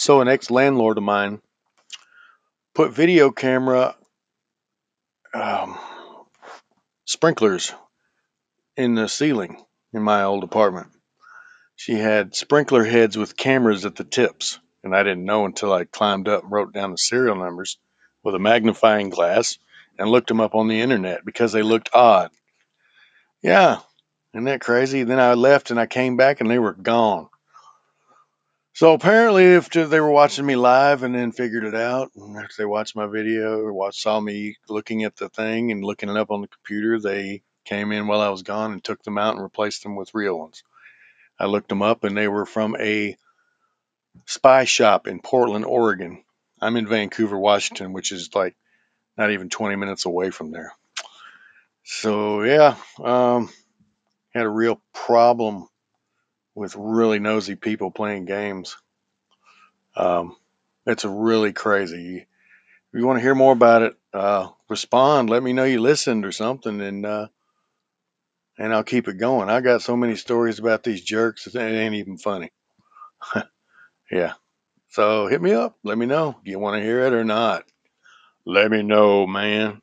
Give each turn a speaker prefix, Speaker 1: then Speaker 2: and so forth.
Speaker 1: So an ex-landlord of mine put video camera um, sprinklers in the ceiling in my old apartment. She had sprinkler heads with cameras at the tips, and I didn't know until I climbed up and wrote down the serial numbers with a magnifying glass and looked them up on the internet because they looked odd. Yeah, isn't that crazy? Then I left and I came back and they were gone. So apparently, if they were watching me live and then figured it out, if they watched my video or saw me looking at the thing and looking it up on the computer, they came in while I was gone and took them out and replaced them with real ones. I looked them up and they were from a spy shop in Portland, Oregon. I'm in Vancouver, Washington, which is like not even 20 minutes away from there. So yeah, um, had a real problem with really nosy people playing games. Um, it's really crazy. If you want to hear more about it, uh, respond. Let me know you listened or something, and uh, and I'll keep it going. I got so many stories about these jerks; it ain't even funny. yeah. So hit me up. Let me know. Do you want to hear it or not? Let me know, man.